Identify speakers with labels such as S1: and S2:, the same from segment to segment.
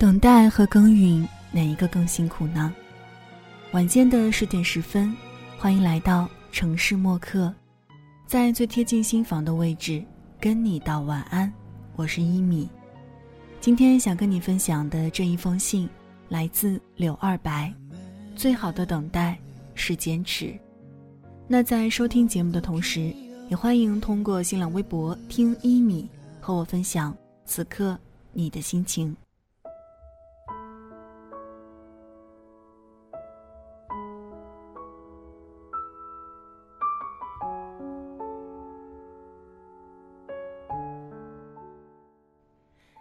S1: 等待和耕耘哪一个更辛苦呢？晚间的十点十分，欢迎来到城市默客，在最贴近心房的位置跟你道晚安。我是一米，今天想跟你分享的这一封信来自柳二白。最好的等待是坚持。那在收听节目的同时，也欢迎通过新浪微博听一米和我分享此刻你的心情。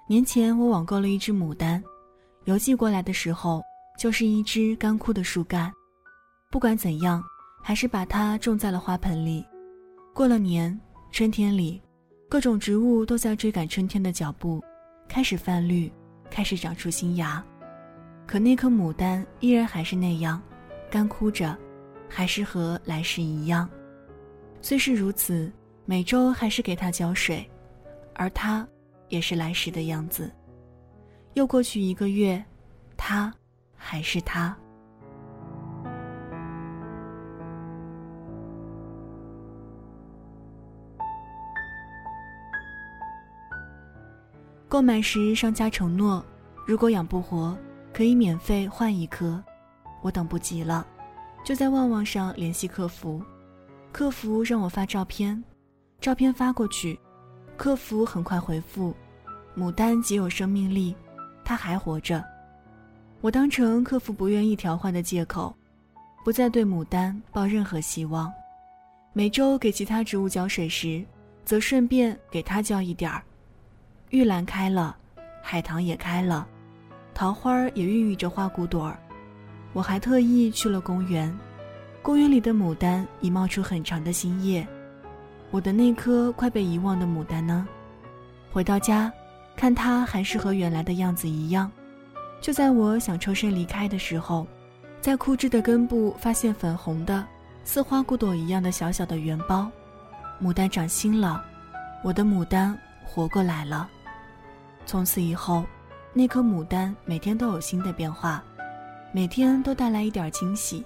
S1: 年前我网购了一只牡丹，邮寄过来的时候就是一只干枯的树干。不管怎样，还是把它种在了花盆里。过了年，春天里，各种植物都在追赶春天的脚步，开始泛绿，开始长出新芽。可那颗牡丹依然还是那样，干枯着，还是和来时一样。虽是如此，每周还是给它浇水，而它。也是来时的样子。又过去一个月，他还是他。购买时，商家承诺，如果养不活，可以免费换一颗。我等不及了，就在旺旺上联系客服，客服让我发照片，照片发过去。客服很快回复：“牡丹极有生命力，它还活着。”我当成客服不愿意调换的借口，不再对牡丹抱任何希望。每周给其他植物浇水时，则顺便给它浇一点儿。玉兰开了，海棠也开了，桃花也孕育着花骨朵儿。我还特意去了公园，公园里的牡丹已冒出很长的新叶。我的那颗快被遗忘的牡丹呢？回到家，看它还是和原来的样子一样。就在我想抽身离开的时候，在枯枝的根部发现粉红的、似花骨朵一样的小小的圆苞。牡丹长新了，我的牡丹活过来了。从此以后，那颗牡丹每天都有新的变化，每天都带来一点惊喜。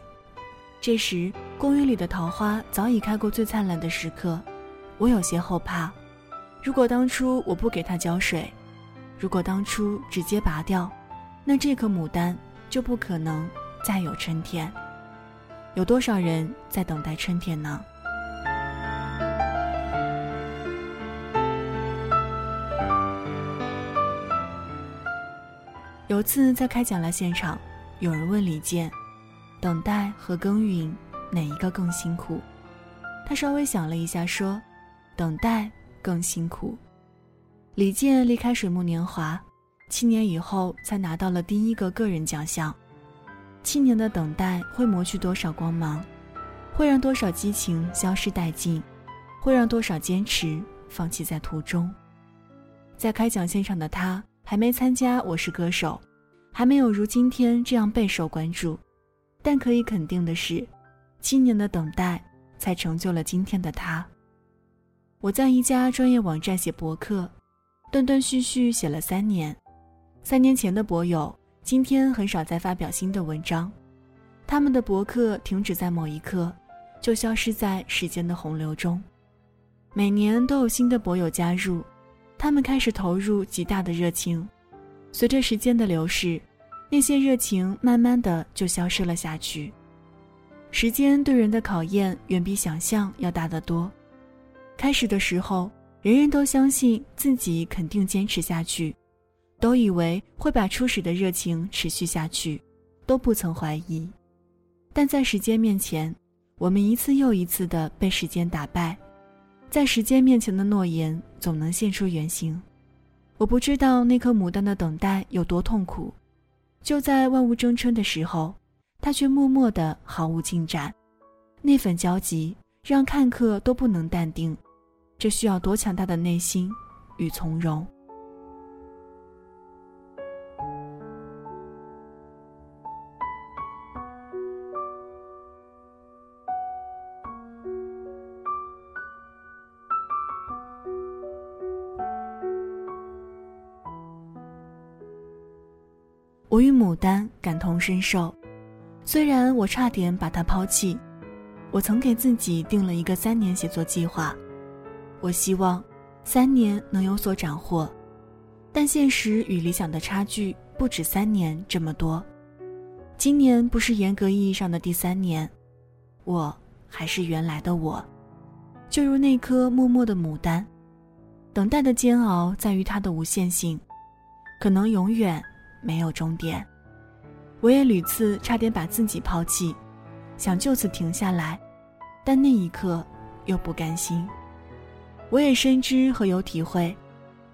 S1: 这时，公园里的桃花早已开过最灿烂的时刻。我有些后怕，如果当初我不给它浇水，如果当初直接拔掉，那这颗牡丹就不可能再有春天。有多少人在等待春天呢？有次在开讲了现场，有人问李健：“等待和耕耘哪一个更辛苦？”他稍微想了一下，说。等待更辛苦。李健离开水木年华，七年以后才拿到了第一个个人奖项。七年的等待会磨去多少光芒？会让多少激情消失殆尽？会让多少坚持放弃在途中？在开奖现场的他还没参加《我是歌手》，还没有如今天这样备受关注。但可以肯定的是，七年的等待才成就了今天的他。我在一家专业网站写博客，断断续续写了三年。三年前的博友，今天很少再发表新的文章，他们的博客停止在某一刻，就消失在时间的洪流中。每年都有新的博友加入，他们开始投入极大的热情。随着时间的流逝，那些热情慢慢的就消失了下去。时间对人的考验远比想象要大得多。开始的时候，人人都相信自己肯定坚持下去，都以为会把初始的热情持续下去，都不曾怀疑。但在时间面前，我们一次又一次的被时间打败，在时间面前的诺言总能现出原形。我不知道那颗牡丹的等待有多痛苦，就在万物争春的时候，它却默默的毫无进展，那份焦急让看客都不能淡定。这需要多强大的内心与从容。我与牡丹感同身受，虽然我差点把它抛弃，我曾给自己定了一个三年写作计划，我希望三年能有所斩获，但现实与理想的差距不止三年这么多。今年不是严格意义上的第三年，我还是原来的我，就如那颗默默的牡丹，等待的煎熬在于它的无限性，可能永远。没有终点，我也屡次差点把自己抛弃，想就此停下来，但那一刻又不甘心。我也深知和有体会，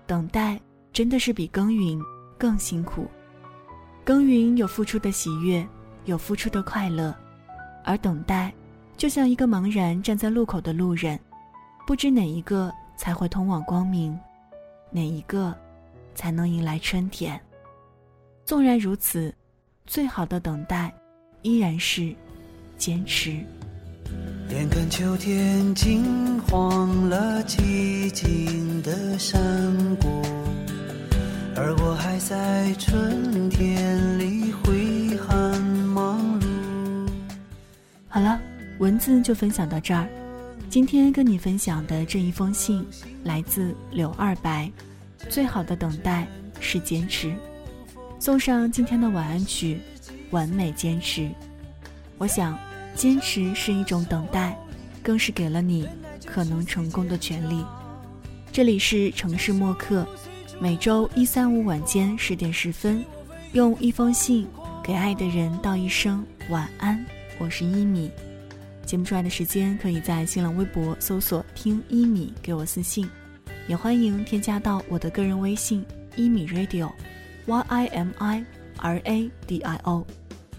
S1: 等待真的是比耕耘更辛苦。耕耘有付出的喜悦，有付出的快乐，而等待，就像一个茫然站在路口的路人，不知哪一个才会通往光明，哪一个才能迎来春天。纵然如此，最好的等待，依然是坚持。
S2: 眼看秋天金黄了寂静的山谷，而我还在春天里挥汗忙碌。
S1: 好了，文字就分享到这儿。今天跟你分享的这一封信，来自柳二白。最好的等待是坚持。送上今天的晚安曲，完美坚持。我想，坚持是一种等待，更是给了你可能成功的权利。这里是城市默客，每周一、三、五晚间十点十分，用一封信给爱的人道一声晚安。我是一米，节目出来的时间可以在新浪微博搜索“听一米”给我私信，也欢迎添加到我的个人微信“一米 radio”。y i m i r a d i o，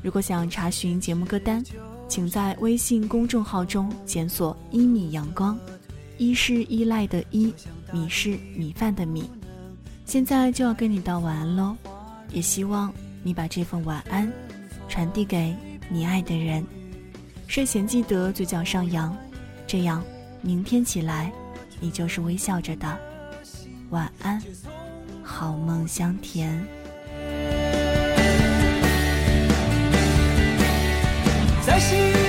S1: 如果想查询节目歌单，请在微信公众号中检索“一米阳光”，一是依赖的依，米是米饭的米。现在就要跟你道晚安喽，也希望你把这份晚安传递给你爱的人。睡前记得嘴角上扬，这样明天起来你就是微笑着的。晚安，好梦香甜。在心。